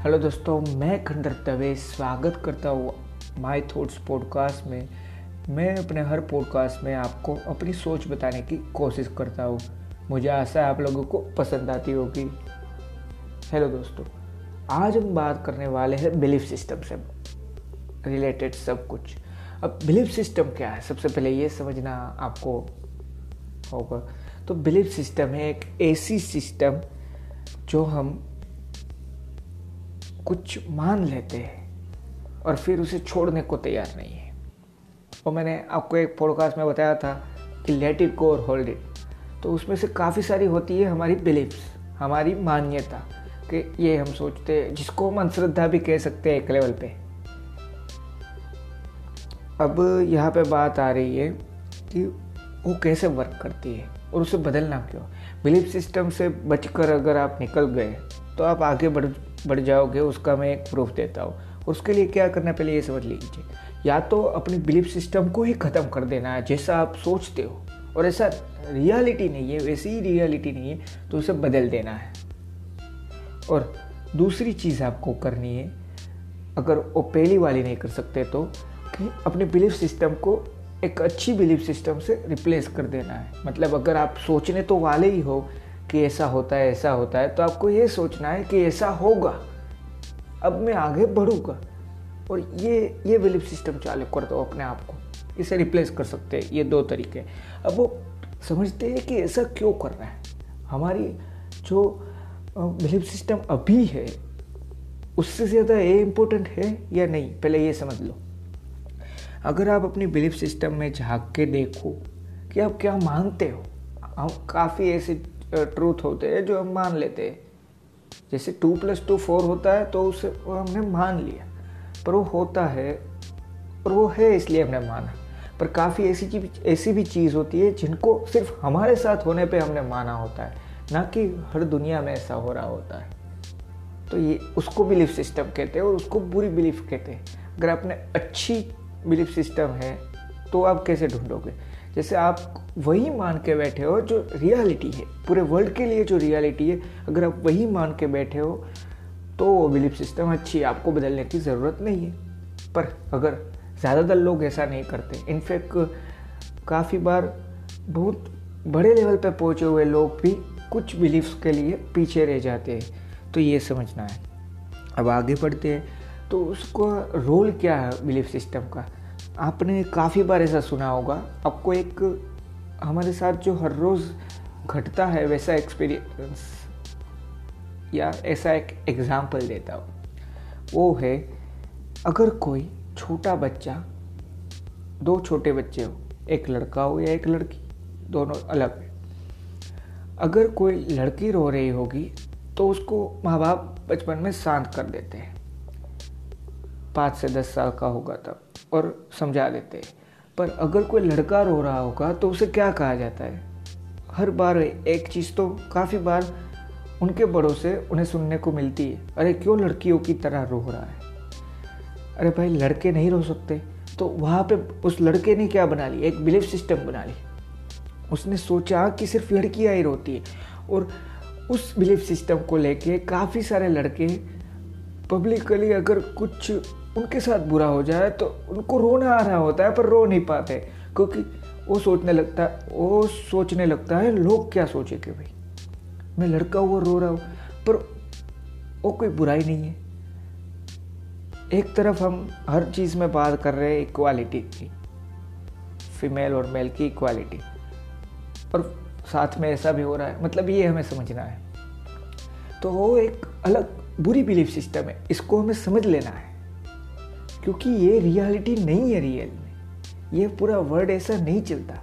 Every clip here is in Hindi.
हेलो दोस्तों, मैं खंडर दवे स्वागत करता हूँ माय थॉट्स पॉडकास्ट में। मैं अपने हर पॉडकास्ट में आपको अपनी सोच बताने की कोशिश करता हूँ। मुझे आशा है आप लोगों को पसंद आती होगी। हेलो दोस्तों, आज हम बात करने वाले हैं बिलीफ सिस्टम से रिलेटेड सब कुछ। अब बिलीफ सिस्टम क्या है? सबसे पहले ये समझना आपको होगा। तो बिलीफ सिस्टम है एक ऐसी सिस्टम जो हम कुछ मान लेते हैं और फिर उसे छोड़ने को तैयार नहीं है। और मैंने आपको एक पॉडकास्ट में बताया था कि लेट इट गो और होल्ड इट तो उसमें से काफ़ी सारी होती है हमारी बिलीव्स हमारी मान्यता कि ये हम सोचते हैं, जिसको हम अंधश्रद्धा भी कह सकते हैं एक लेवल पे। अब यहाँ पे बात आ रही है कि वो कैसे वर्क करती है और उसे बदलना क्यों? बिलीफ सिस्टम से बचकर अगर आप निकल गए तो आप आगे बढ़ बढ़ जाओगे, उसका मैं एक प्रूफ देता हूँ। उसके लिए क्या करना पहले ये समझ लीजिए। या तो अपनी बिलीफ सिस्टम को ही ख़त्म कर देना है, जैसा आप सोचते हो। और ऐसा रियलिटी नहीं है, वैसी ही रियलिटी नहीं है तो उसे बदल देना है। और दूसरी चीज़ आपको करनी है, अगर वो पहली वाली नहीं कर सकते तो कि अपने बिलीफ सिस्टम को एक अच्छी बिलीफ सिस्टम से रिप्लेस कर देना है। मतलब अगर आप सोचने तो वाले ही हो कि ऐसा होता है, ऐसा होता है तो आपको ये सोचना है कि ऐसा होगा, अब मैं आगे बढ़ूँगा। और ये ये बिलीफ सिस्टम चालू कर दो अपने आप को, इसे रिप्लेस कर सकते हैं, ये दो तरीके। अब वो समझते हैं कि ऐसा क्यों कर रहा है। हमारी जो बिलीफ सिस्टम अभी है, उससे ज़्यादा ये इम्पोर्टेंट है या नहीं, पहले ये समझ लो। अगर आप अपनी बिलीफ सिस्टम में झाँक के देखो कि आप क्या मानते हो हम काफ़ी ऐसे ट्रूथ होते हैं, जो हम मान लेते हैं। जैसे टू प्लस टू फोर होता है तो उसे हमने मान लिया। पर वो होता है, और वो है इसलिए हमने माना। पर काफ़ी ऐसी चीज़, ऐसी भी चीज़ होती है, जिनको सिर्फ़ हमारे साथ होने पे हमने माना होता है। ना कि हर दुनिया में ऐसा हो रहा होता है। तो ये उसको बिलीफ सिस्टम कहते हैं, और उसको बुरी बिलीफ कहते हैं। अगर आपने अच्छी बिलीफ सिस्टम है तो आप कैसे ढूंढोगे? जैसे आप वही मान के बैठे हो जो रियलिटी है। पूरे वर्ल्ड के लिए जो रियलिटी है, अगर आप वही मान के बैठे हो तो बिलीफ सिस्टम अच्छी है, आपको बदलने की ज़रूरत नहीं है। पर अगर ज़्यादातर लोग ऐसा नहीं करते इनफैक्ट काफ़ी बार बहुत बड़े लेवल पर पहुँचे हुए लोग भी कुछ बिलीफ्स के लिए पीछे रह जाते हैं। तो ये समझना है। अब आगे बढ़ते हैं तो उसका रोल क्या है बिलीफ सिस्टम का? आपने काफ़ी बार ऐसा सुना होगा। आपको एक, हमारे साथ जो हर रोज़ घटता है, वैसा एक्सपीरियंस या ऐसा एक एग्ज़ाम्पल देता हूँ। वो है, अगर कोई छोटा बच्चा, दो छोटे बच्चे हो, एक लड़का हो या एक लड़की, दोनों अलग है। अगर कोई लड़की रो रही होगी तो उसको माँ बाप बचपन में शांत कर देते हैं। पाँच से दस साल का होगा तब। और समझा देते पर अगर कोई लड़का रो रहा होगा तो उसे क्या कहा जाता है? हर बार एक चीज़ तो काफ़ी बार उनके बड़ों से उन्हें सुनने को मिलती है। अरे, क्यों लड़कियों की तरह रो रहा है? अरे भाई, लड़के नहीं रो सकते। तो वहाँ पे उस लड़के ने क्या बना ली एक बिलीफ सिस्टम बना ली उसने सोचा कि सिर्फ़ लड़कियाँ ही रोती है। और उस बिलीफ सिस्टम को लेके काफ़ी सारे लड़के पब्लिकली अगर कुछ उनके साथ बुरा हो जाए तो उनको रोना आ रहा होता है, पर रो नहीं पाते। क्योंकि वो सोचने लगता है वो सोचने लगता है, लोग क्या सोचेंगे भाई, मैं लड़का हुआ, रो रहा हूँ पर वो कोई बुराई नहीं है। एक तरफ़ हम हर चीज़ में बात कर रहे हैं इक्वालिटी की फीमेल और मेल की इक्वालिटी और साथ में ऐसा भी हो रहा है मतलब ये हमें समझना है। तो वो एक अलग बुरी बिलीफ सिस्टम है, इसको हमें समझ लेना है। क्योंकि ये रियलिटी नहीं है रियल में। ये पूरा वर्ड ऐसा नहीं चलता।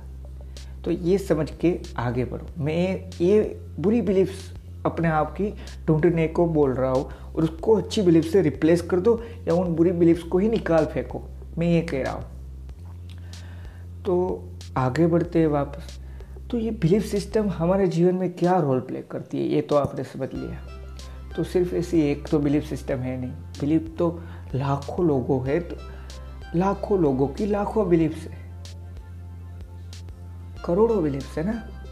तो ये समझ के आगे बढ़ो। मैं ये बुरी बिलीफ्स अपने आप की ढूँढने को बोल रहा हूँ और उसको अच्छी बिलीफ से रिप्लेस कर दो या उन बुरी बिलीफ्स को ही निकाल फेंको। मैं ये कह रहा हूँ। तो आगे बढ़ते हैं वापस। तो ये बिलीफ सिस्टम हमारे जीवन में क्या रोल प्ले करती है, ये तो आपने समझ लिया। तो सिर्फ़ ऐसी एक तो बिलीफ सिस्टम है नहीं। बिलीफ तो लाखों लोगों है तो लाखों लोगों की लाखों बिलीफ्स है। करोड़ों बिलीफ्स है ना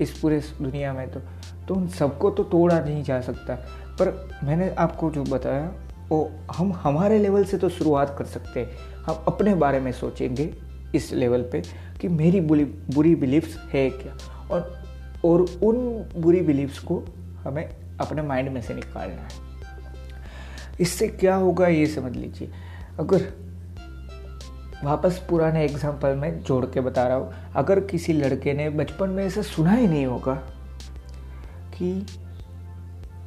इस पूरे दुनिया में तो। तो उन सबको तो तोड़ा नहीं जा सकता। पर मैंने आपको जो बताया, वो हम, हमारे लेवल से तो शुरुआत कर सकते हैं। हम अपने बारे में सोचेंगे इस लेवल पे कि मेरी बुरी बुरी बिलीव्स है क्या। और और उन बुरी बिलीव्स को हमें अपने माइंड में से निकालना है। इससे क्या होगा ये समझ लीजिए। अगर वापस पुराने एग्ज़ाम्पल में जोड़ के बता रहा हूँ, अगर किसी लड़के ने बचपन में ऐसा सुना ही नहीं होगा कि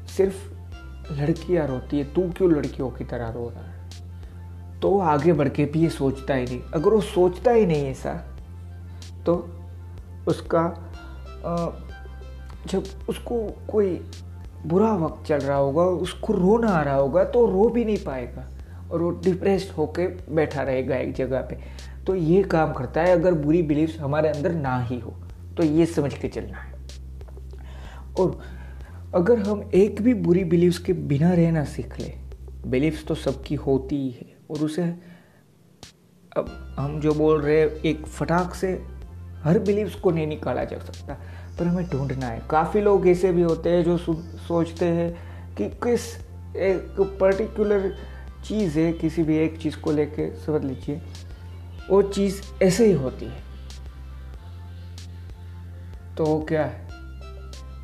सिर्फ़ लड़कियाँ रोती है, तू क्यों लड़कियों की तरह रो रहा है? तो आगे बढ़ के भी ये सोचता ही नहीं। अगर वो सोचता ही नहीं ऐसा तो उसका जब उसको कोई बुरा वक्त चल रहा होगा, उसको रोना आ रहा होगा तो रो भी नहीं पाएगा और वो डिप्रेस्ड होके बैठा रहेगा एक जगह पे। तो ये काम करता है, अगर बुरी बिलीव्स हमारे अंदर ना ही हो तो ये समझ के चलना है। और अगर हम एक भी बुरी बिलीव्स के बिना रहना सीख ले बिलीव्स तो सबकी होती ही है और उसे अब हम जो बोल रहे हैं, एक फटाक से हर बिलीव्स को नहीं निकाला जा सकता। पर हमें ढूंढना है। काफ़ी लोग ऐसे भी होते हैं जो सोचते हैं कि किस एक पर्टिकुलर चीज़ है किसी भी एक चीज़ को लेके समझ लीजिए। वो चीज़ ऐसे ही होती है। तो वो क्या है?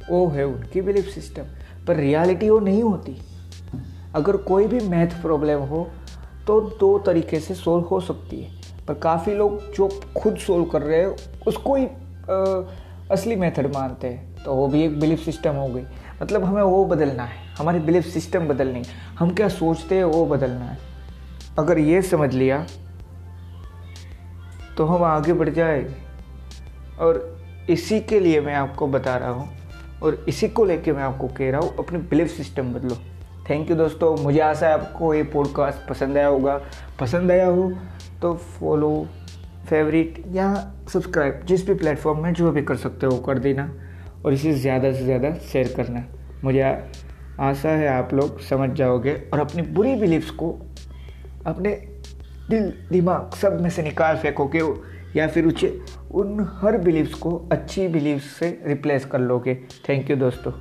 वो है उनकी बिलीफ सिस्टम पर रियलिटी वो नहीं होती। अगर कोई भी मैथ प्रॉब्लम हो तो दो तरीके से सोल्व हो सकती है। पर काफ़ी लोग जो खुद सोल्व कर रहे हैं उसको ही आ, असली मेथड मानते हैं तो वो भी एक बिलीफ सिस्टम हो गई। मतलब हमें वो बदलना है, हमारी बिलीफ सिस्टम बदलनी हम क्या सोचते हैं, वो बदलना है। अगर ये समझ लिया तो हम आगे बढ़ जाएँगे। और इसी के लिए मैं आपको बता रहा हूँ, और इसी को लेके मैं आपको कह रहा हूँ, अपनी बिलीफ सिस्टम बदलो। थैंक यू दोस्तों, मुझे आशा है आपको ये पॉडकास्ट पसंद आया होगा। पसंद आया हो तो फॉलो फेवरेट या सब्सक्राइब जिस भी प्लेटफॉर्म में जो भी कर सकते हो, कर देना और इसे ज़्यादा से ज़्यादा शेयर करना। मुझे आशा है आप लोग समझ जाओगे और अपनी बुरी बिलीफ्स को अपने दिल, दिमाग सब में से निकाल फेंकोगे या फिर उसे उन हर बिलीव्स को अच्छी बिलीव्स से रिप्लेस कर लोगे। थैंक यू दोस्तों।